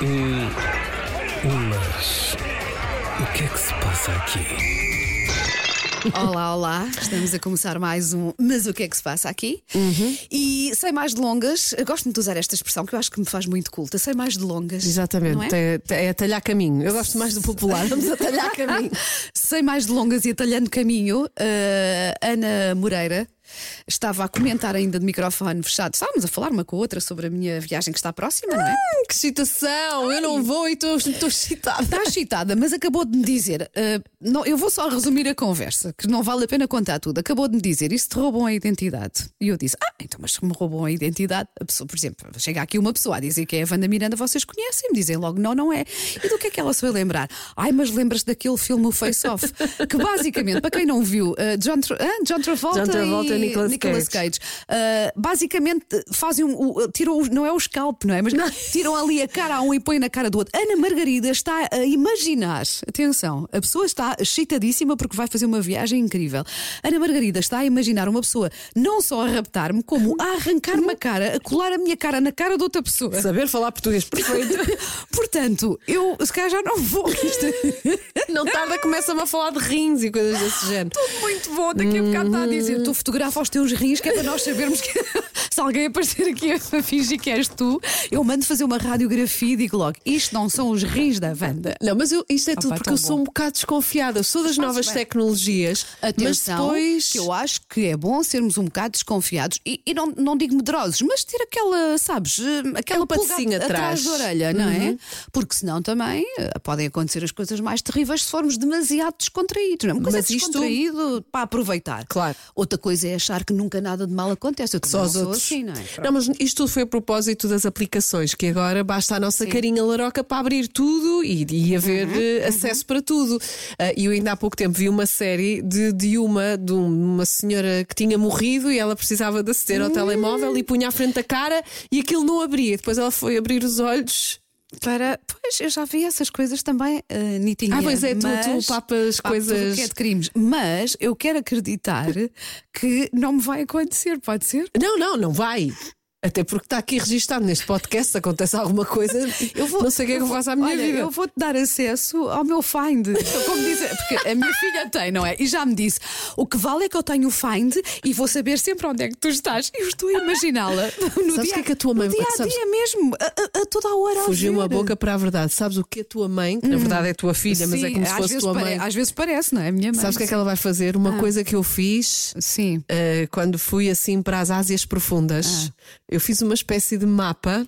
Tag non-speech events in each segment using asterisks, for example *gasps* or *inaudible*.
Hum, mas o que é que se passa aqui? Olá, olá, estamos a começar mais um Mas o que é que se passa aqui? E sem mais delongas, gosto muito de usar esta expressão que eu acho que me faz muito culta, sem mais delongas. Exatamente, é? é? É, talhar caminho. Eu gosto mais do popular. Vamos a talhar caminho. *laughs* Sem mais delongas e atalhando caminho, eh, Ana Moreira estava a comentar ainda de microfone fechado. Estávamos a falar uma com a outra sobre a minha viagem que está próxima, não é? que excitação! Eu não vou e estou excitada. Está excitada, mas acabou de me dizer. eh, não, eu vou só resumir a conversa, que não vale a pena contar tudo. Acabou de me dizer: Isso te roubam a identidade. E eu disse: Ah, então, mas se me roubam a identidade, a pessoa, por exemplo, chega aqui uma pessoa a dizer que é a Wanda Miranda, vocês conhecem, me dizem logo: Não, não é. E do que é que ela se vai lembrar? Ai, mas lembras daquele filme O Face Off? que basicamente, para quem não viu, eh, John, Tra- ah, John Travolta, John Travolta e Nicolas Cage. Ah, basicamente fazem um, o- tiram não é o scalp, não é? Mas tiram ali a cara a um e põem na cara do outro. Ana Margarida está a imaginar, atenção, a pessoa está excitadíssima porque vai fazer uma viagem incrível. Ana Margarida está a imaginar uma pessoa não só a raptar-me, como a arrancar-me a cara, a colar a minha cara na cara de outra pessoa. Saber falar português perfeito. *laughs* Portanto, eu se calhar já não vou. Não tarda, começa-me a falar de rins e coisas desse género. tudo muito bom. Daqui a bocado está a dizer: tu fotografa os teus rins, que é para nós sabermos que *laughs* se alguém aparecer aqui a fingir que és tu, eu mando fazer uma radiografia e digo logo: isto não são os rins da Wanda. Não, mas eu, isto é tudo porque eu sou bom. um bocado desconfiada. Eu sou das novas bem. tecnologias, Atenção, mas depois. que eu acho que é bom sermos um bocado desconfiados e, e não, não digo medrosos, mas ter aquela, sabes, eh, aquela patecinho pulga atrás. da orelha, não é? Porque senão também eh, podem acontecer as coisas mais terríveis se formos demasiado descontraídos, não é? Uma coisa Mas é isto- descontraído para aproveitar. Claro. Outra coisa é achar que nunca nada de mal acontece. Eu Só os outros. assim, não é? Não, mas isto tudo foi a propósito das aplicações, que agora basta a nossa carinha laroca para abrir tudo e, e haver Uhum, eh, acesso para tudo. Ah, E eu ainda há pouco tempo vi uma série de, de uma, de um- uma senhora que tinha morrido e ela precisava de aceder Hum. ao telemóvel e punha à frente da cara e aquilo não abria. Depois ela foi abrir os olhos. Para, pois, eu já vi essas coisas também, uh, Nitinha. Ah, pois é, tu- mas- tu papas Papo coisas- que é de crimes. Mas eu quero acreditar que não me vai acontecer, pode ser? Não, não, não vai. Até porque está aqui registado neste podcast, se acontece alguma coisa, eu vou, não sei o que é que eu faço à minha olha, vida. Eu vou-te dar acesso ao meu Find. Como dizer, porque a minha filha tem, não é? E já me disse: o que vale é que eu tenho o Find e vou saber sempre onde é que tu estás. Eu estou a imaginá-la *laughs* no Sabes dia, o que é que a tua mãe- no dia a sabes- dia mesmo, a, a- a toda a hora. Fugiu uma boca para a verdade. Sabes o que a tua mãe, que na verdade é tua filha, mas é Sim, como se fosse tua mãe. Às vezes parece, não é? A minha mãe. Sabes o que é que ela vai fazer? Uma coisa que eu fiz Sim. eh, quando fui assim para as Ásias Profundas. Eu fiz uma espécie de mapa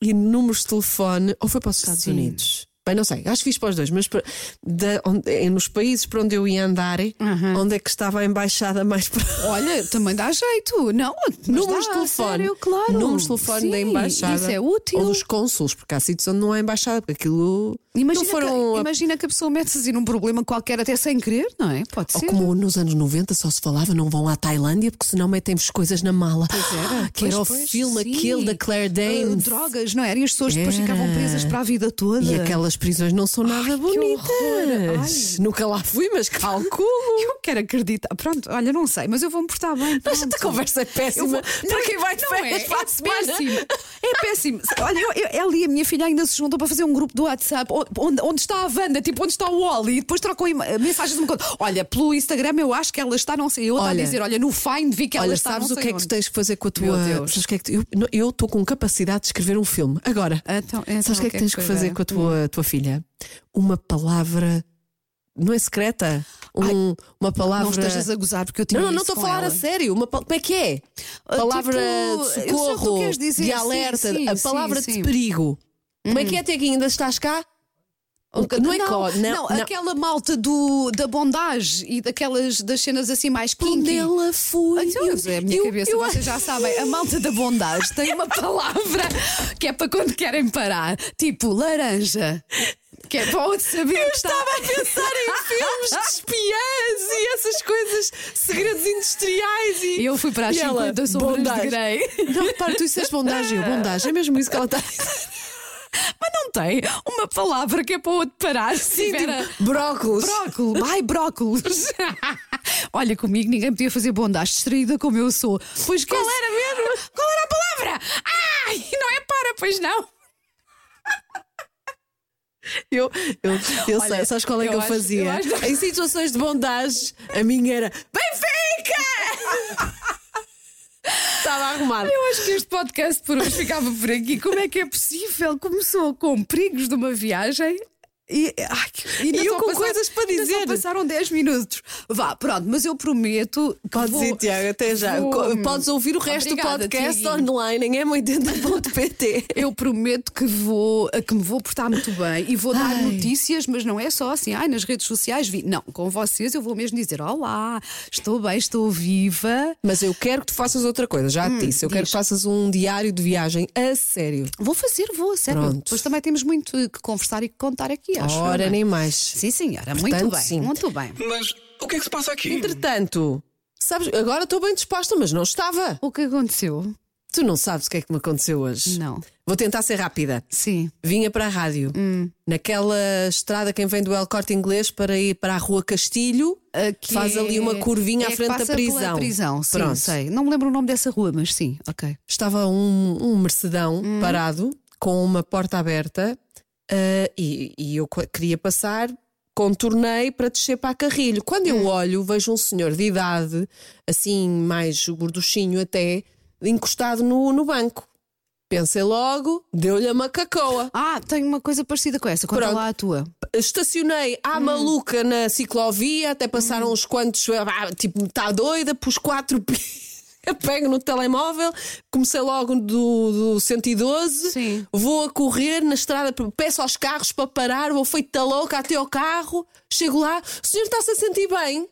e números de telefone, ou foi para os Estados Sim. Unidos? Bem, não sei, acho que fiz para os dois, mas para- da- onde- eh, nos países para onde eu ia andar, onde é que estava a embaixada mais próxima? Olha, também dá jeito. Não, Números dá, de telefone. sério, claro. Números de telefone Sim, da embaixada. Isso é útil. Ou dos cônsulos, porque há sítios onde não há embaixada, porque aquilo. Imagina, não foram que, a- imagina que a pessoa mete-se assim num problema qualquer até sem querer, não é? Pode Ou ser. como nos anos 90 só se falava, não vão à Tailândia porque senão metem-vos coisas na mala. Pois era. Ah, que era Pois, o pois, filme sim. aquele da Claire Uh, Danes. drogas, não era? E as pessoas depois Era. ficavam presas para a vida toda. E aquelas prisões não são nada que bonitas. Nunca lá fui, mas calculo. *laughs* Eu quero acreditar. Pronto, olha, não sei, mas eu vou-me portar bem. Mas esta conversa é péssima. Vou- Para quem vai de não férias é, é péssimo. É péssimo. Olha, eu, eu, ela e a minha filha ainda se juntam para fazer um grupo do WhatsApp onde, onde está a Wanda, tipo, onde está o Wally, e depois trocam mensagens de uma coisa. Olha, pelo Instagram eu acho que ela está, não sei, eu está a Olha. dizer, olha, no Find vi que ela Olha, está. sabes o que é que onde. tu tens que fazer com a tua. Sabes que é que tu- eu- estou com capacidade de escrever um filme. Agora. Então, então, Sabes o que é que tens que fazer com a tua, tua filha? Uma palavra. Não é secreta? Um- uma palavra. Não estejas a gozar porque eu tinha Não, não, não estou a falar ela. a sério. Uma, como é que é? Ah, Palavra tipo, de que socorro, dizer, de alerta, sim, a sim, palavra sim. de perigo. Como é que é, Teguinho? Ainda estás cá? Não é não, não, não. aquela malta do, da bondagem e daquelas das cenas assim mais kinky. ela foi? Então, Eu- é a minha eu- cabeça, eu- vocês já sabem, a malta da bondagem tem uma *laughs* palavra que é para quando querem parar, tipo laranja. Que é para outro saber que está. Estava a pensar em filmes de espiãs e essas coisas, segredos industriais e. Eu fui para as ela, 50 sombras bondagem. de Grey. Não, repara, tu disseste bondagem, eu, bondagem, é mesmo isso que ela está a dizer. *laughs* Mas não tem uma palavra que é para o outro parar. Sim, tiver a- tipo, brócolis. Brócolis, ai, brócolis. *laughs* Olha, comigo ninguém podia fazer bondagem, distraída como eu sou. Pois Qual era mesmo? Qual era a palavra? Ai, não é para, pois não. Eu, eu, eu Olha, sei, sabes qual é que eu eu acho- fazia? eu acho- Em situações de bondage, a minha era Estava arrumado. Eu acho que este podcast por hoje ficava por aqui. Como é que é possível? Começou com perigos de uma viagem. E, ai, E eu com passaram- coisas para dizer. passaram 10 minutos. Vá, pronto, mas eu prometo que Podes vou, ir, Tiago, até já. vou- Podes ouvir o resto Obrigada, do podcast Tiaguinho. online em m80.pt. Eu prometo que vou que me vou portar muito bem e vou dar Ai. notícias, mas não é só assim, ai, nas redes sociais vi. Não, com vocês eu vou mesmo dizer: Olá, estou bem, estou viva. Mas eu quero que tu faças outra coisa, já te disse. Eu quero diz. que faças um diário de viagem a sério. Vou fazer, vou, sério. Pronto. Depois também temos muito que conversar e que contar aqui, acho. eu, Ora, é? nem mais. Sim, senhora, Portanto, muito bem, sim. muito bem. Mas o que é que se passa aqui? Entretanto, sabes, agora estou bem disposta, mas não estava. O que aconteceu? Tu não sabes o que é que me aconteceu hoje. Não. Vou tentar ser rápida. Sim. Vinha para a rádio, Hum. naquela estrada quem vem do El Corte Inglês para ir para a Rua Castilho, Aqui faz ali uma é- curvinha é à que frente da prisão. prisão, sim, Pronto. sei. Não me lembro o nome dessa rua, mas sim, ok. Estava um, um Mercedão Hum. parado com uma porta aberta ah, e, e eu qu- queria passar. Contornei para descer para a Carrilho. Quando Hum. eu olho, vejo um senhor de idade, assim, mais gorduchinho até, encostado no, no banco. Pensei logo, deu-lhe a macacoa. Ah, tenho uma coisa parecida com essa. Conta Pronto. lá a tua. Estacionei à Hum. maluca na ciclovia, até passaram uns quantos, ah, tipo, está doida, pus quatro *laughs* pi- Eu pego no telemóvel, comecei logo do, do 112, Sim. vou a correr na estrada, peço aos carros para parar, vou feita louca até ao carro, chego lá, o senhor está-se a sentir bem.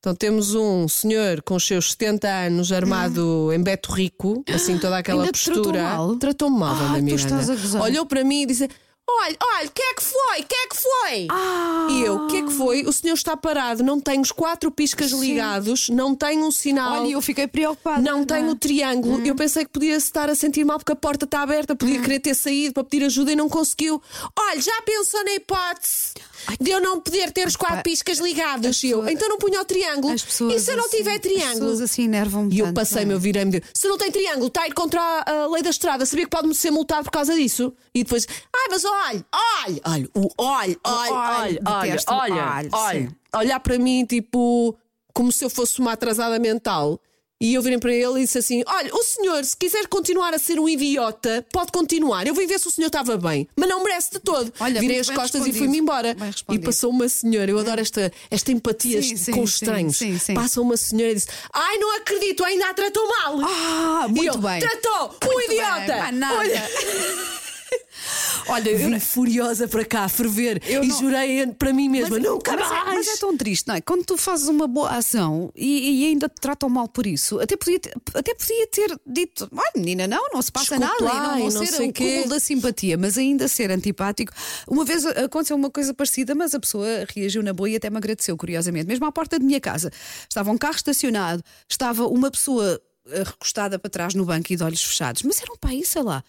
Então temos um senhor com os seus 70 anos armado em Beto Rico, assim toda aquela Ainda postura. mal? Tratou-me mal, Ah, Miranda. Olhou para mim e disse: Olha, olha, o que é que foi? O que é que foi? Ah, E eu, o que é que foi? O senhor está parado, não tem os quatro piscas ligados, não tem um sinal. olha, eu fiquei preocupada. Não tem é? o triângulo. Eu pensei que podia estar a sentir mal porque a porta está aberta, podia querer ter saído para pedir ajuda e não conseguiu. Olha, já pensou na hipótese de eu não poder ter os quatro pá, piscas ligados? as E eu, pessoas- então não punha o triângulo. As e se eu não assim- tiver As triângulo? pessoas assim enervam-me. E eu tanto, passei-me, não é? eu virei-me de se não tem triângulo, está a ir contra a, lei da estrada, sabia que pode ser multado por causa disso? E depois, ai, mas olha, olha, olha, o olha, olha, olha, olha, detesto o olha, olho, olha, sim. olhar para mim, tipo, como se eu fosse uma atrasada mental. E eu virei para ele e disse assim: Olha, o senhor, se quiser continuar a ser um idiota, pode continuar. Eu vim ver se o senhor estava bem, mas não merece de todo. Olha, Virei as bem costas e fui-me embora. Bem E passou uma senhora, eu adoro esta, esta empatia Sim, sim, com os estranhos. sim. Passa uma senhora e disse: Ai, não acredito, ainda a tratou mal. Ah, muito eu, bem. Tratou, um Muito bem, idiota. mais nada. *laughs* *laughs* Olha, eu vim furiosa para cá, a ferver. Eu e não- jurei para mim mesma: nunca mas, é, mais. mas é tão triste, não é? Quando tu fazes uma boa ação e, e ainda te tratam mal por isso, até podia, ter- até podia ter dito: olha, menina, não, não se passa Desculpe nada, lá, e não vou não ser sei o quê." cúmulo da simpatia, mas ainda ser antipático. Uma vez aconteceu uma coisa parecida, mas a pessoa reagiu na boa e até me agradeceu, curiosamente. Mesmo à porta da minha casa, estava um carro estacionado, estava uma pessoa eh, recostada para trás no banco e de olhos fechados, mas era um país, sei lá.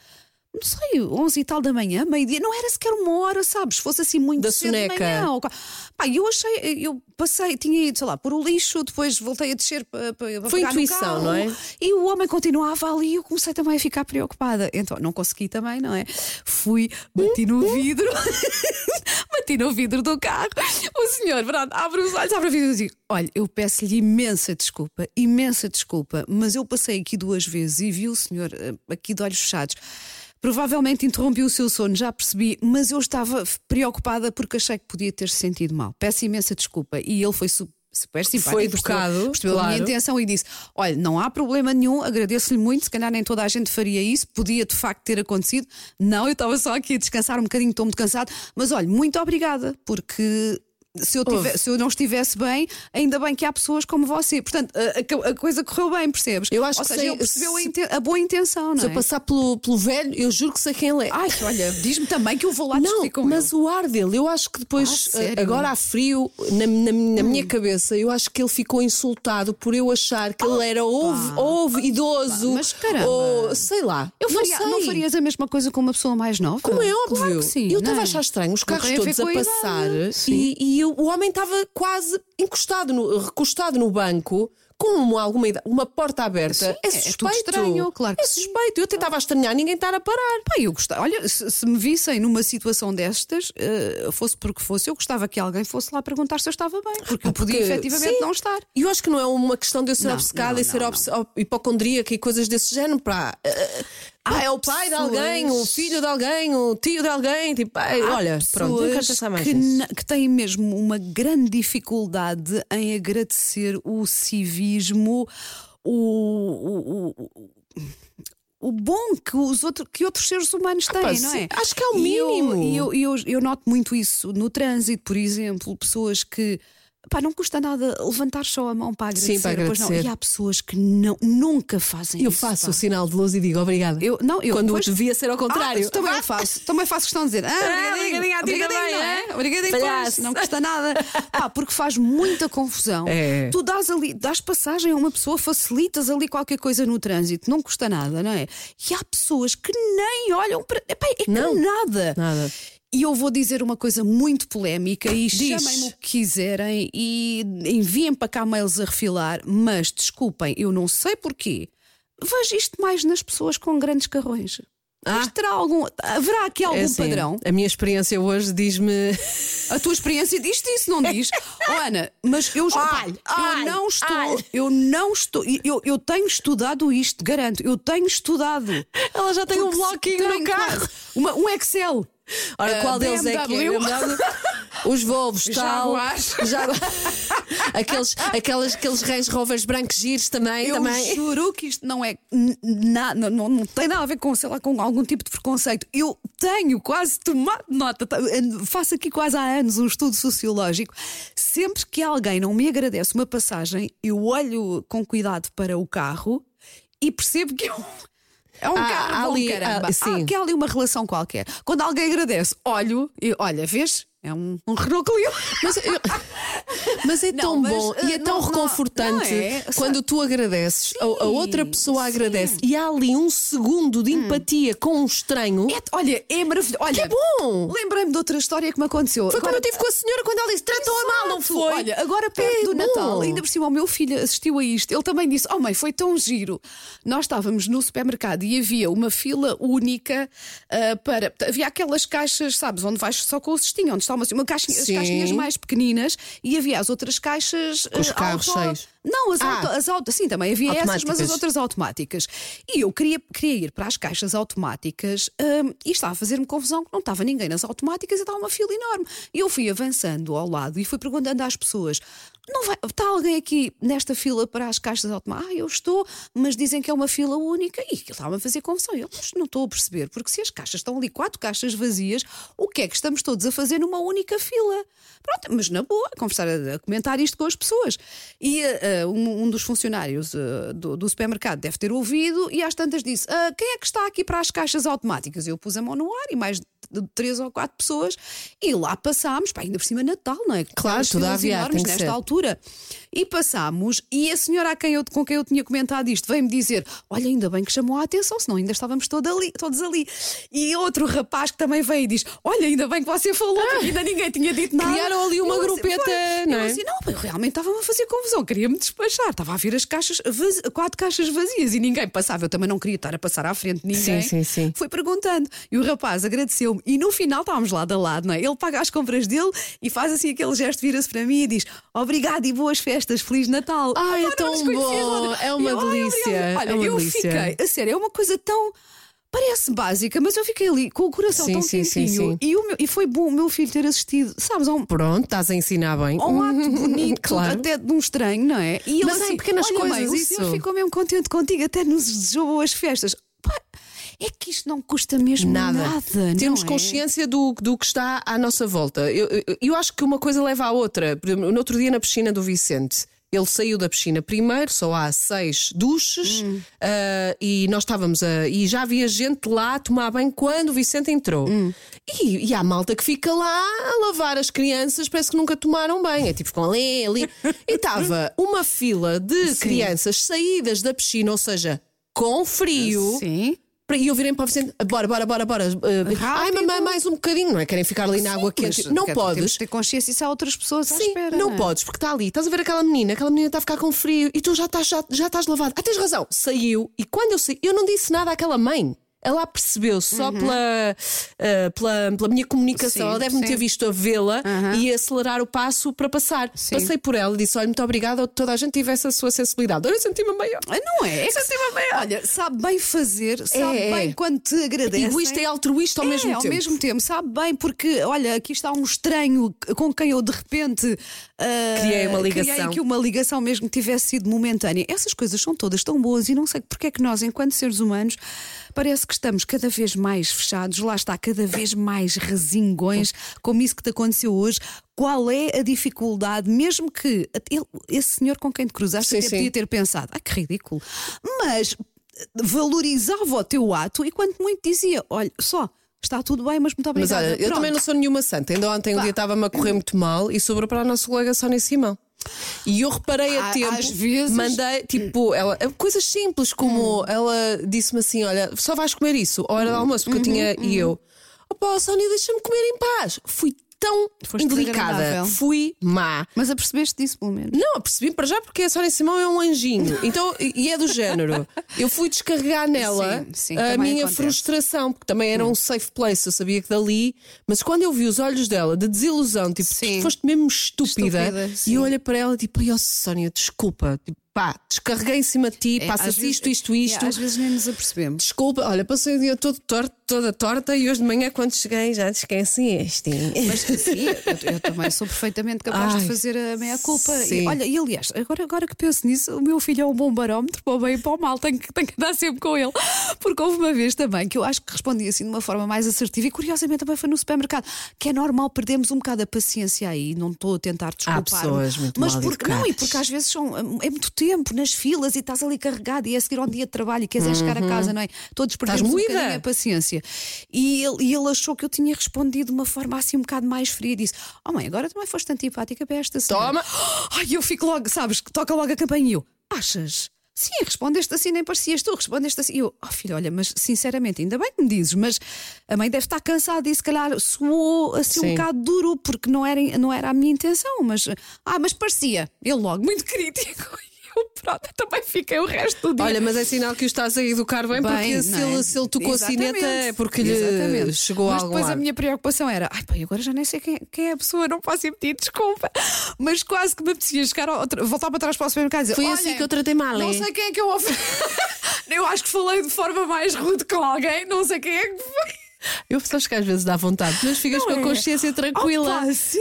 Não sei, 11 e tal da manhã, meio-dia, não era sequer uma hora, sabes? Fosse assim muito Da cedo de soneca. manhã. ou Pá, eu achei, eu passei, tinha ido, sei lá, por o lixo, depois voltei a descer para, para Foi intuição, carro, não é? E o homem continuava ali e eu comecei também a ficar preocupada. Então, não consegui também, não é? Fui, bati no vidro, *laughs* bati no vidro do carro. O senhor, pronto, abre os olhos, abre o vidro e digo: Olha, eu peço-lhe imensa desculpa, imensa desculpa, mas eu passei aqui duas vezes e vi o senhor eh, aqui de olhos fechados. Provavelmente interrompi o seu sono, já percebi, mas eu estava preocupada porque achei que podia ter se sentido mal. Peço imensa desculpa. E ele foi su- super simpático. Foi percebeu- educado, percebeu a minha claro. intenção e disse: Olha, não há problema nenhum, agradeço-lhe muito. Se calhar nem toda a gente faria isso, podia de facto ter acontecido. Não, eu estava só aqui a descansar um bocadinho, estou muito cansado. Mas olha, muito obrigada, porque. Se eu, tive- se eu não estivesse bem, ainda bem que há pessoas como você. Portanto, a, a- a coisa correu bem, percebes? Eu acho Ou que seja, sei- ele percebeu a, se- inten- a boa intenção, não Se é? eu passar pelo, pelo velho, eu juro que sei quem ele é. Ai, olha, diz-me também que eu vou lá Não, com mas ele. o ar dele, eu acho que depois, Ah? Hum. eh, agora há frio, na, na- na minha cabeça, eu acho que ele ficou insultado por eu achar que ele era ouve, ouve idoso. mas caramba. Ou sei lá. Eu não faria, sei. não farias a mesma coisa com uma pessoa mais nova? Como é óbvio. Claro sim, eu estava é? a achar estranho, os carros a todos a, a passar e, e eu- o homem estava quase encostado, no, recostado no banco, com alguma uma porta aberta, Sim, é é suspeito. tudo estranho, claro que É suspeito. Eu tentava estranhar, ninguém estar a parar. Pá, eu gostava. Olha, se, se me vissem numa situação destas, eh, fosse porque fosse, eu gostava que alguém fosse lá perguntar se eu estava bem. Porque eu podia Porque- efetivamente sim. não estar. E eu acho que não é uma questão de eu ser Não, obcecada não, e ser não, hipocondríaca e coisas desse género. Pá. Eh, Ah, é o pai de alguém, o filho de alguém, o tio de alguém. Tipo, ai, olha, pronto, não quero pessoas pensar mais que, na- que têm mesmo uma grande dificuldade em agradecer o civismo, o, o, o- o bom que, os outro, que outros seres humanos têm, pá, não é? acho que é o eu- mínimo. E eu, e eu, eu noto muito isso no trânsito, por exemplo, pessoas que. Pá, não custa nada levantar só a mão para agradecer. Sim, para Pois não. agradecer. E há pessoas que não, nunca fazem Eu isso. faço pá. o sinal de luz e digo obrigada. Eu, não, eu, Quando pois- devia ser ao contrário. Ah, também eu faço. Também faço questão de dizer. Ah, Ah, obrigadinho, obrigadinho a ti obrigadinho, também, não é? é? Obrigadinho, pois, Palhaço. não custa nada. Pá, porque faz muita confusão. É. Tu dás ali, dás passagem a uma pessoa, facilitas ali qualquer coisa no trânsito, não custa nada, não é? E há pessoas que nem olham para. Epá, é que Não. nada. Nada. E eu vou dizer uma coisa muito polémica e chamem-me o que quiserem e enviem para cá mails a refilar, mas desculpem, eu não sei porquê. Vejo isto mais nas pessoas com grandes carrões. Ah. Isto terá algum, haverá aqui algum É assim, padrão? A minha experiência hoje diz-me. *laughs* A tua experiência diz isso, não diz? *laughs* Oh, Ana, mas eu, Ai, eu ai, não estou, ai. eu não estou, eu, eu tenho estudado isto, garanto, eu tenho estudado. Ela já tem um Porque se bloquinho no carro. uma- um Excel. Ora, Ah, qual deles é que é? BMW? Os Volvos, *laughs* tal. *laughs* Já... *laughs* aqueles, aqueles, aqueles Range Rovers brancos giros também. Eu também. juro que isto não é na- não, não, não tem nada a ver com, sei lá, com algum tipo de preconceito. Eu tenho quase tomado nota, tá, eh, faço aqui quase há anos um estudo sociológico. Sempre que alguém não me agradece uma passagem, eu olho com cuidado para o carro e percebo que é um, é um Ah, carro bom, ali, caramba. ah, sim. Que há ali uma relação qualquer. Quando alguém agradece, olho e olha, vês? É um, um Renault Clio. Mas, eu- mas é Não, tão mas, bom e é eh, tão não- reconfortante não é? quando tu agradeces, a, a outra pessoa sim. agradece e há ali um segundo de empatia com um estranho. É- olha, é maravilhoso. Olha, Que bom! Lembrei-me de outra história que me aconteceu. Foi quando eu estive com a senhora quando ela disse: tratou-a mal, não foi? Olha, agora perto É do bom. Natal, ainda por cima o meu filho assistiu a isto. Ele também disse: Oh, mãe, foi tão giro. Nós estávamos no supermercado e havia uma fila única ah, para. Havia aquelas caixas, sabes, onde vais só com o cestinho, onde está uma, uma caixinha, as caixinhas mais pequeninas e havia as outras caixas. Com os ah, carros auto- cheios. Não, as, Ah. auto, as auto, sim, também havia essas, mas as outras automáticas. E eu queria, queria ir para as caixas automáticas hum, e estava a fazer-me confusão que não estava ninguém nas automáticas e estava uma fila enorme. E eu fui avançando ao lado e fui perguntando às pessoas: não vai, está alguém aqui nesta fila para as caixas automáticas? Ah, eu estou, mas dizem que é uma fila única e aquilo estava a fazer confusão. Eu não estou a perceber, porque se as caixas estão ali, quatro caixas vazias, o que é que estamos todos a fazer numa única fila? Pronto, mas na boa, a conversar, a, comentar isto com as pessoas. E eh, um, um dos funcionários eh, do, do supermercado deve ter ouvido e às tantas disse: "Ah, quem é que está aqui para as caixas automáticas? Eu pus a mão no ar e mais de três ou quatro pessoas e lá passámos, pá, ainda por cima Natal, não é? Claro, tudo a que nesta ser. Altura. E passámos, e a senhora a quem eu, com quem eu tinha comentado isto veio-me dizer: Olha, ainda bem que chamou a atenção, senão ainda estávamos todo ali, todos ali. E outro rapaz que também veio e diz: Olha, ainda bem que você falou, porque ainda ninguém tinha dito nada. Criaram ali uma Eu assim, grupeta, foi. não Eu é? assim, não, mas realmente estava-me a fazer confusão, queria-me despachar, estava a ver as caixas, vaz- quatro caixas vazias e ninguém passava. Eu também não queria estar a passar à frente de ninguém. Sim, sim, sim. Fui perguntando e o rapaz agradeceu-me. E no final estávamos lá de lado, não é? Ele paga as compras dele e faz assim aquele gesto, vira-se para mim e diz: Obrigado e boas festas, Feliz Natal. Ai, é tão bom, é uma E eu, "Ai, delícia, obrigada." Olha, é uma eu delícia. fiquei, a sério, é uma coisa tão. Parece básica, mas eu fiquei ali com o coração Sim, tão sim, sim, quentinho. sim. E, o meu- e foi bom o meu filho ter assistido, sabes, um, Pronto, estás a ensinar bem. a um ato *laughs* bonito, Claro. até de um estranho, não é? E ele Mas há assim, em pequenas "Olha, mãe, coisas o isso." senhor ficou mesmo contente contigo, até nos desejou boas festas. Pá, é que isto não custa mesmo Nada. nada. Temos é? consciência do, do que está à nossa volta. Eu, eu, eu acho que uma coisa leva à outra. No outro dia, na piscina do Vicente, ele saiu da piscina primeiro, só há seis duches, Hum. ah, e nós estávamos a. E já havia gente lá a tomar banho quando o Vicente entrou. Hum. E, e há malta que fica lá a lavar as crianças, parece que nunca tomaram banho. É tipo, ficam ali, ali. E estava uma fila de crianças saídas da piscina, ou seja, com frio Sim. Para- e eu virei para o Vicente, bora, bora, bora, bora. uh, ai, mamãe, mais um bocadinho, não é? Querem ficar ali na água quente. Mas, Não podes. Temos de ter consciência se há outras pessoas à Sim, espera. não é? podes, porque está ali. Estás a ver aquela menina, aquela menina está a ficar com frio e tu já estás, já, já estás lavado. Ah, tens razão. Saiu e quando eu saí, eu não disse nada àquela mãe. Ela percebeu só pela, ah, pela, pela minha comunicação. Uhum. Sim, ela deve-me ter visto a vê-la e acelerar o passo para passar. Sim. Passei por ela e disse: Olha, muito obrigada. Toda a gente tivesse a sua sensibilidade. Olha, eu senti-me maior. Ah, Não é? É Senti-me maior. Olha, sabe bem fazer, sabe É, é. bem quando te agradece. Egoísta e altruísta ao é, mesmo ao tempo. mesmo tempo, sabe bem, porque olha, aqui está um estranho com quem eu de repente ah, Criei uma ligação. Criei aqui uma ligação mesmo que tivesse sido momentânea. Essas coisas são todas tão boas e não sei porque é que nós, enquanto seres humanos, parece que estamos cada vez mais fechados, lá está, cada vez mais resingões, como isso que te aconteceu hoje. Qual é a dificuldade, mesmo que ele- esse senhor com quem te cruzaste Sim, até sim. podia ter pensado, ah, que ridículo, mas valorizava o teu ato e quanto muito dizia: olha, só. Está tudo bem, mas muito Mas obrigada. olha, eu Pronto. também não sou nenhuma santa. Ainda ontem um dia estava-me a correr muito mal e sobrou para a nossa colega Sónia Simão. E eu reparei a tempo, às vezes- mandei, tipo, ela, coisas simples como ela disse-me assim: Olha, só vais comer isso, a hora do almoço, porque eu tinha. E eu, opá, Sónia, deixa-me comer em paz. Fui tão Foste indelicada, fui má. Mas apercebeste disso, pelo menos. Não, percebi para já porque a Sónia Simão é um anjinho. Então, e é do género. Eu fui descarregar nela Sim, sim, a minha acontece. frustração, porque também era um safe place. Eu sabia que dali, mas quando eu vi os olhos dela de desilusão, tipo, Sim. foste mesmo estúpida, Estúpida, e eu olhei para ela, tipo, ai, oh, Sónia, desculpa, tipo, pá, descarreguei em cima de ti, É, passa-se vezes- isto, isto, isto. é, às vezes nem nos apercebemos. Desculpa, olha, passei o dia todo torto, toda torta e hoje de manhã, quando cheguei, já te esqueci este. Mas sim, eu, eu também sou perfeitamente capaz Ai, de fazer a meia culpa. E, sim. olha, e aliás, agora, agora que penso nisso, o meu filho é um bom barómetro para o bem e para o mal, tenho que, tenho que andar sempre com ele. Porque houve uma vez também que eu acho que respondi assim de uma forma mais assertiva e curiosamente também foi no supermercado, que é normal perdermos um bocado a paciência aí, não estou a tentar desculpar. pessoas muito mas porque não, e porque às vezes são, é muito tempo nas filas e estás ali carregado e é seguir ao dia de trabalho e queres é chegar a casa, não é? Todos perdemos um bocadinho a paciência. E ele, e ele achou que eu tinha respondido de uma forma assim um bocado mais fria e disse: Oh mãe, agora também foste antipática para esta senhora. Toma. *gasps* Ai, eu fico logo, sabes, que toca logo a campainha e eu: Achas? Sim, respondeste assim, nem parecias tu, respondeste assim. E eu, oh filho, olha, mas sinceramente, ainda bem que me dizes, mas a mãe deve estar cansada e se calhar soou assim um Sim. bocado duro, porque não era, não era a minha intenção, mas ah, mas parecia. Ele logo, muito *laughs* crítico. Eu, *laughs* pronto, também fiquei o resto do dia. Olha, mas é sinal que o estás a educar bem, Bem, porque se, é? ele, se ele tocou a sineta é porque lhe Exatamente. chegou Mas algo depois lá. a minha preocupação era: ai, pai, agora já nem sei quem, quem é a pessoa, não posso ir pedir desculpa. Mas quase que me apetecia chegar ao, voltar para trás para o supermercado e dizer: Foi "Olha, assim que eu tratei mal, Não é?" sei quem é que eu ofre... *laughs* Eu acho que falei de forma mais rude com alguém, não sei quem é que foi. Eu sabes que às vezes dá vontade, mas ficas com a é? consciência tranquila. Opa, sim.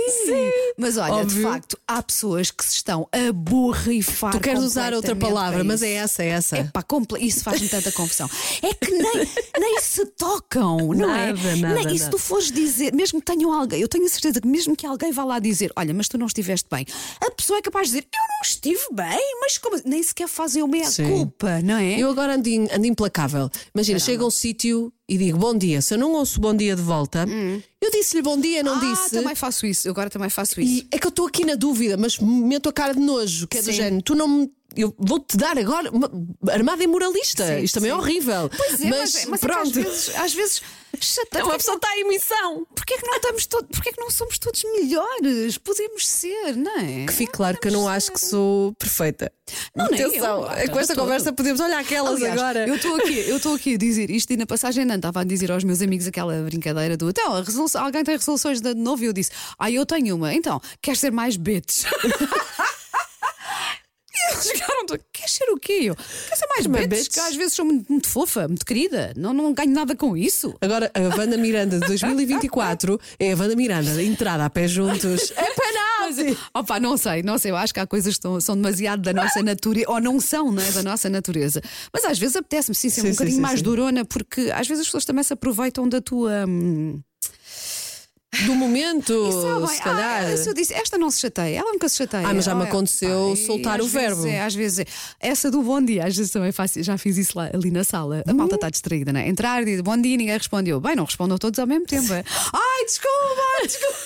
Mas olha, Óbvio. de facto, há pessoas que se estão a borrifar. Tu queres usar outra completamente palavra, mas é essa, é essa. Epá, comple- isso faz-me tanta confusão. É que nem, *laughs* nem se tocam, não é? Nada, nada, Nem- e se nada. tu fores dizer, mesmo que tenham alguém, eu tenho a certeza que mesmo que alguém vá lá dizer, olha, mas tu não estiveste bem, a pessoa é capaz de dizer, eu não estive bem, mas como? Nem sequer fazem o meia Sim. culpa, não é? Eu agora ando, in- ando implacável. Imagina, chego a um sítio e digo bom dia. Se eu não ouço bom dia de volta, eu disse-lhe bom dia, não Hum. ah, disse. também faço isso, eu agora também faço isso. E é que eu estou aqui na dúvida, mas meto a cara de nojo, que é do Sim. género. Tu não me. Eu vou-te dar agora uma armada e moralista. Sim, Isto também é sim. horrível. Pois é, mas, mas, mas é pronto. às vezes, às vezes chateia. Uma pessoa está em missão. Porquê é que não estamos todos, porquê é que não somos todos melhores? Podemos ser, não é? Que fique claro que eu não acho que sou perfeita. Não, nem Atenção, eu. é com esta Todo. conversa podemos olhar aquelas Aliás, agora. Eu estou aqui, eu estou aqui a dizer isto e na passagem não estava a dizer aos meus amigos aquela brincadeira do então, alguém tem resoluções de novo e eu disse, ah, eu tenho uma, então, queres ser mais bitch? *laughs* E eles chegaram, todos, queres ser o quê? Eu, quer ser mais bitch? Que às vezes sou muito, muito fofa, muito querida, não, não ganho nada com isso. Agora, a Wanda Miranda de 2024 *laughs* é a Wanda Miranda entrada a pé juntos. *laughs* É penalti! Opa, não sei, não sei. Eu acho que há coisas que estão- são demasiado da nossa natureza, ou não são, não é? Da nossa natureza. Mas às vezes apetece-me sim ser Sim, um sim, bocadinho sim, mais durona, porque às vezes as pessoas também se aproveitam da tua. hum, Do momento, *laughs* sabem, se calhar. ah, se eu disse, esta não se chateia, ela nunca se chateia. Ah, mas já me é, aconteceu soltar o verbo. é, às vezes é. Essa do bom dia, às vezes também faço, já fiz isso lá, ali na sala. A Hum. malta está distraída, não é? Entrar e dizer bom dia, ninguém respondeu. Bem, não respondam todos ao mesmo tempo. é. *laughs* Ai, desculpa, desculpa.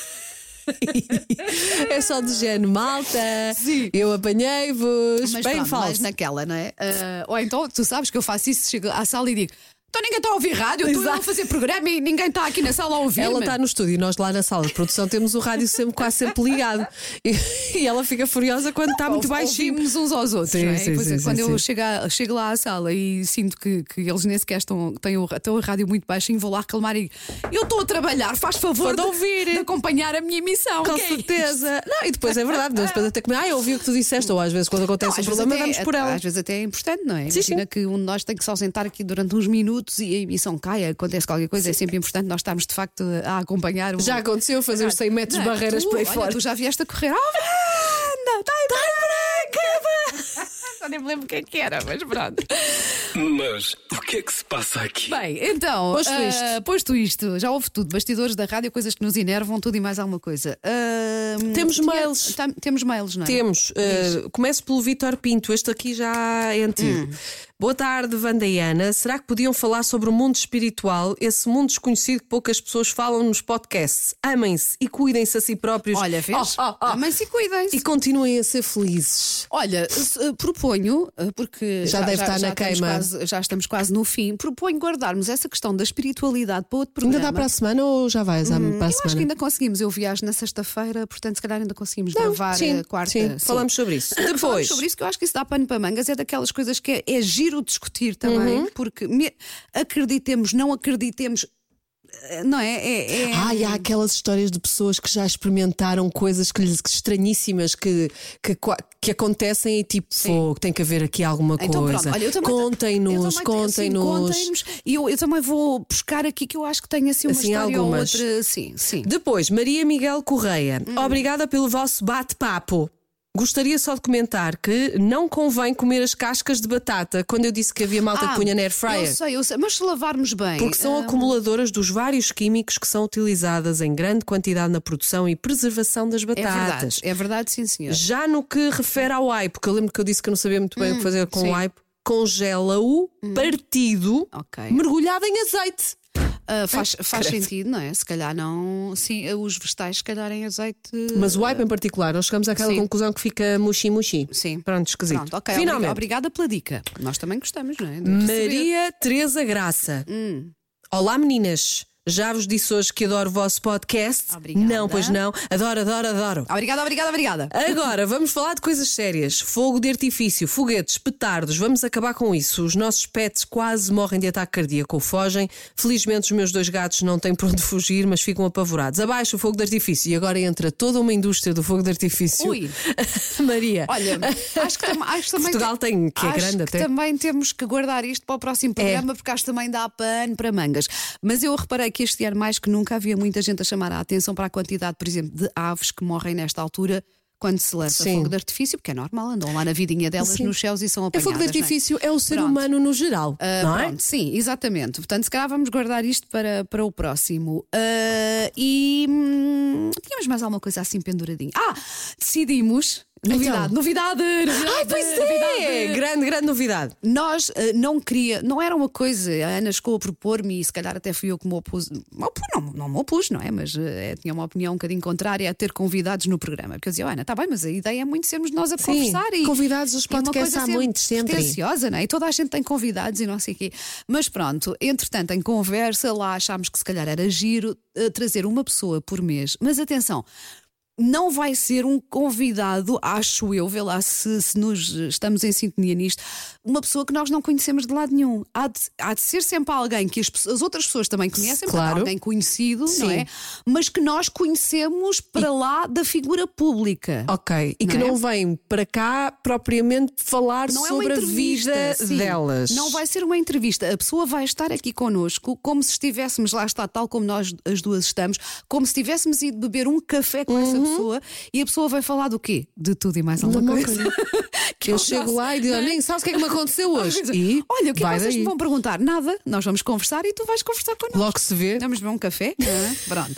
*laughs* É só de género, malta. Sim. Eu apanhei-vos. Mas Bem pronto, falso. mais naquela, não é? Ah, ou então, tu sabes que eu faço isso, chego à sala e digo. Então ninguém está a ouvir rádio, estou eu a fazer programa e ninguém está aqui na sala a ouvir. Ela está no estúdio e nós lá na sala de produção temos o rádio sempre quase sempre ligado. E, e ela fica furiosa quando está muito baixinho. Ouvimos uns aos outros. Sim, não é? sim, Pois é, sim, quando sim, eu sim. Chego, a- chego lá à sala e sinto que, que eles nem sequer estão, têm o, estão a rádio muito baixinho, vou lá reclamar e eu estou a trabalhar, faz favor de, ouvir. de acompanhar a minha emissão. Com é certeza. Não, e depois é verdade, depois até comer. Ah, eu ouvi o que tu disseste, ou às vezes quando Não, acontece um às, vezes problema, até, vamos por ela. às vezes até é importante, não é? Sim, Imagina sim. que um de nós tem que se ausentar aqui durante uns minutos e a emissão cai, acontece qualquer coisa, é sempre importante nós estarmos de facto a acompanhar o. Já aconteceu fazer os 100 metros de Não, barreiras tu, por aí olha, fora. Tu já vieste a correr. Oh, Wanda! Está em branca! Já nem me lembro quem que era, mas pronto. Mas o que é que se passa aqui? Bem, então, Posto ah, isto. posto isto, já houve tudo: bastidores da rádio, coisas que nos enervam, tudo e mais alguma coisa. Ah, Temos tinha- mails. tam- temos mails, não é? Temos. uh, começo pelo Vítor Pinto. Este aqui já é antigo. Hum. Boa tarde, Wanda e Ana. Será que podiam falar sobre o mundo espiritual, esse mundo desconhecido que poucas pessoas falam nos podcasts? Amem-se e cuidem-se a si próprios. Olha, vês? Oh, oh, oh. Amem-se e cuidem-se. E continuem a ser felizes. Olha, eh, proponho, eh, porque Já deve estar na estamos queima. quase- já estamos quase no fim, proponho guardarmos essa questão da espiritualidade para outro programa. Ainda dá para a semana ou já vais à- para a Hum, Eu acho que semana? ainda conseguimos. Eu viajo na sexta-feira, portanto, se calhar ainda conseguimos Não, gravar sim, a quarta. sim, falamos sobre isso. *coughs* Falamos Depois. sobre isso, que eu acho que isso dá pano para mangas. É daquelas coisas que é, é giro discutir também, Uhum. porque me- acreditemos, não acreditemos, eh, não é? é, é- Ai, há aquelas histórias de pessoas que já experimentaram coisas que lhes que estranhíssimas que, que, que acontecem e tipo, fogo, tem que haver aqui alguma Então, coisa. contem-nos. contem-nos. E eu, eu também vou buscar aqui que eu acho que tenho assim uma Assim, história algumas. ou outra. Sim, sim. Depois, Maria Miguel Correia, Hum. obrigada pelo vosso bate-papo. Gostaria só de comentar que não convém comer as cascas de batata quando eu disse que havia malta que punha na air fryer. Ah, Eu sei, eu sei, mas se lavarmos bem. Porque são ah, acumuladoras dos vários químicos que são utilizadas em grande quantidade na produção e preservação das é batatas. verdade, é verdade, sim, senhor. Já no que refere ao aipo, porque eu lembro que eu disse que eu não sabia muito bem o que fazer com Hum, sim. Hum. o aipo, congela-o partido, Ok. mergulhado em azeite. Ah, faz faz sentido, não é? Se calhar não. Sim, os vegetais, se calhar em azeite. Mas o aipo em particular, nós chegamos àquela Sim. conclusão que fica mushi-mushi. Sim. Pronto, esquisito. Pronto, ok. Finalmente, Obrigada pela dica. Nós também gostamos, não é? Maria Teresa Graça. Hum. Olá, meninas. Já vos disse hoje que adoro o vosso podcast? Obrigada. Não, pois não. Adoro, adoro, adoro. Obrigada, obrigada, obrigada. Agora, vamos falar de coisas sérias. Fogo de artifício, foguetes, petardos, vamos acabar com isso. Os nossos pets quase morrem de ataque cardíaco ou fogem. Felizmente, os meus dois gatos não têm para onde fugir, mas ficam apavorados. Abaixo o fogo de artifício e agora entra toda uma indústria do fogo de artifício. Ui. *laughs* Maria. Olha, acho que, tam- acho também. Portugal tem, que é grande até. É. também temos que guardar isto para o próximo programa, porque acho que também dá pano para mangas. Mas eu reparei que este ano, mais que nunca, havia muita gente a chamar a atenção para a quantidade, por exemplo, de aves que morrem nesta altura. Quando se lança Sim. fogo de artifício, porque é normal, andam lá na vidinha delas Sim. nos céus e são É apanhadas. fogo de é? artifício, é, o ser Pronto. humano no geral. Ah, não é? pronto, sim, exatamente. Portanto, se calhar vamos guardar isto para, para o próximo. Ah, e hum, tínhamos mais alguma coisa assim penduradinha. Ah, decidimos. Novidade, Então. novidade, novidade. Ai, pois é! novidade. Grande, grande novidade. Nós ah, não queria, não era uma coisa, a Ana chegou a propor-me e se calhar até fui eu que me opus, me opus- não, não me opus, não é? Mas ah, tinha uma opinião um bocadinho contrária a ter convidados no programa. Porque eu dizia, "Oh, Ana, está bem, mas a ideia é muito sermos nós a Sim, conversar e. convidados dos e uma podcasts há ser muitos, sempre. pretenciosa, não é? E toda a gente tem convidados e não sei o quê. Mas pronto, entretanto, em conversa, lá achámos que se calhar era giro eh, trazer uma pessoa por mês. Mas atenção. Não vai ser um convidado, acho eu, vê lá se, se nos estamos em sintonia nisto, uma pessoa que nós não conhecemos de lado nenhum. Há de, há de ser sempre alguém que as, as outras pessoas também conhecem, Claro. alguém conhecido, não Sim. é? Mas que nós conhecemos para lá da figura pública. Ok. E que Não é? não vem para cá propriamente falar Não é sobre uma a entrevista, vida sim. delas. Não vai ser uma entrevista. A pessoa vai estar aqui connosco, como se estivéssemos lá, está tal como nós as duas estamos, como se tivéssemos ido beber um café com essa pessoa e a pessoa vai falar do quê? De tudo e mais alguma uma coisa. *laughs* Que Eu é chego nosso- lá e digo, nem sabes o que é que me aconteceu *laughs* hoje. Coisa. E Olha, o que é que vocês daí. me vão perguntar? Nada. Nós vamos conversar e tu vais conversar connosco. Logo se vê. Vamos beber um café? é? *laughs* Pronto.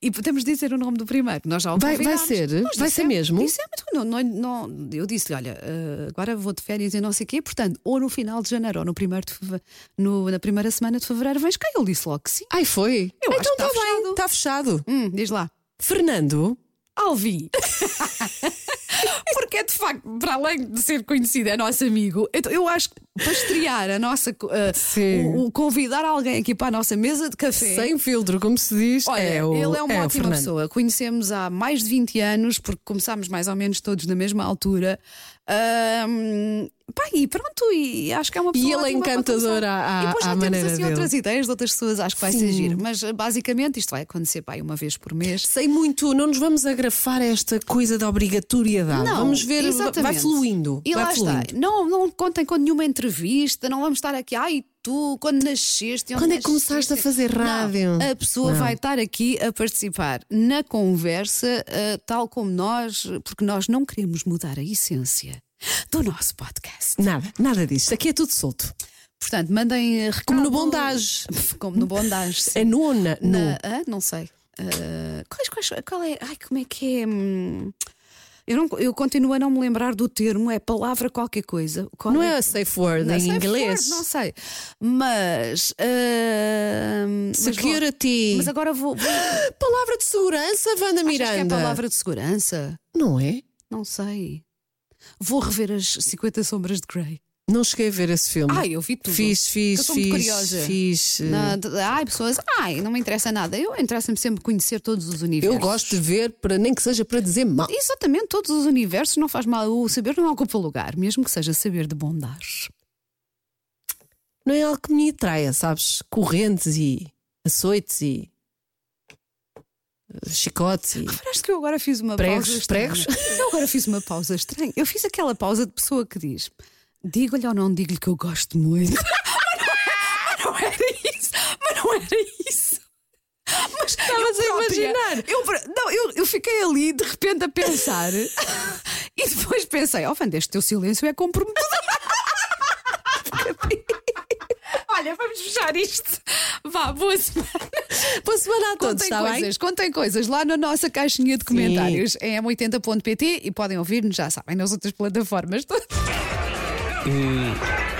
E podemos dizer o nome do primeiro. Nós já o Vai- vai ser? Nós Vai ser dissemos- mesmo? dissemos, não, não, não, eu disse-lhe: olha, eh, agora vou de férias e não sei o quê. Portanto, ou no final de janeiro ou no primeiro de no, na primeira semana de fevereiro vens cá. Ele disse logo que sim. Ai, foi? Eu então está está bem, fechado. está fechado. Hum, diz lá. Fernando, Alvi. *laughs* Porque é de facto, para além de ser conhecido, é nosso amigo. Então eu acho que para estrear a nossa. uh, o, o convidar alguém aqui para a nossa mesa de café. Sem filtro, como se diz. Olha, é o, ele é uma o ótima pessoa. Conhecemos há mais de 20 anos, porque começámos mais ou menos todos na mesma altura. Ahm, pá, e pronto, e acho que é uma pessoa. E ele é encantador começar. à- E depois à temos maneira assim dele. outras ideias de outras pessoas, acho que vai Sim. giro. Mas basicamente isto vai acontecer pá, uma vez por mês. Sei muito, não nos vamos agrafar esta coisa da obrigatoriedade. Não, vamos ver, vai exatamente. fluindo. E vai lá fluindo. está. Não, não contem com nenhuma entrevista, não vamos estar aqui, ai, tu, quando nasceste. Quando é que começaste nasceste?" a fazer Não, rádio? a pessoa Não. vai estar aqui a participar na conversa, ah, tal como nós, porque nós não queremos mudar a essência do nosso podcast. Nada, nada disso. Aqui é tudo solto. Portanto, mandem recado. Como no bondage. Como no bondage. sim. É nu ou na, ah, não sei. Ah, quais, quais, qual é? Ai, como é que é? Eu, não, eu continuo a não me lembrar do termo, é palavra qualquer coisa. Qual Não é a safe word Não, em safe inglês. word, não sei. Mas. mas vou- Security. Mas agora vou. vou *gasps* Palavra de segurança, achas Miranda. que é palavra de segurança? Não é? Não sei. Vou rever as 50 Sombras de Grey. Não cheguei a ver esse filme. Ai, eu vi tudo. Fiz, fiz, Eu sou muito fiz. curiosa. fiz. eh, Na- de- ai, pessoas, ai, não me interessa nada. Eu interessa-me sempre conhecer todos os universos. Eu gosto de ver, para, nem que seja para dizer mal. Exatamente, todos os universos não faz mal. O saber não ocupa lugar, mesmo que seja saber de bondade. Não é algo que me atraia, sabes? Correntes e açoites e eh, chicotes e. Parece que eu agora fiz uma Pregos, pausa estranha. pregos. Eu agora fiz uma pausa estranha. Eu fiz aquela pausa de pessoa que diz: digo-lhe ou não digo-lhe que eu gosto muito. *laughs* mas, não, mas não era isso. Mas não era isso. Mas Estavas a imaginar. Eu, não, eu, eu fiquei ali de repente a pensar e depois pensei: oh, Wanda, este teu silêncio é comprometedor. *laughs* Olha, vamos fechar isto. Vá, boa semana. Boa semana a todos, Contem bem? coisas, contem coisas lá na nossa caixinha de comentários em m80.pt e podem ouvir-nos, já sabem, nas outras plataformas. Mas. O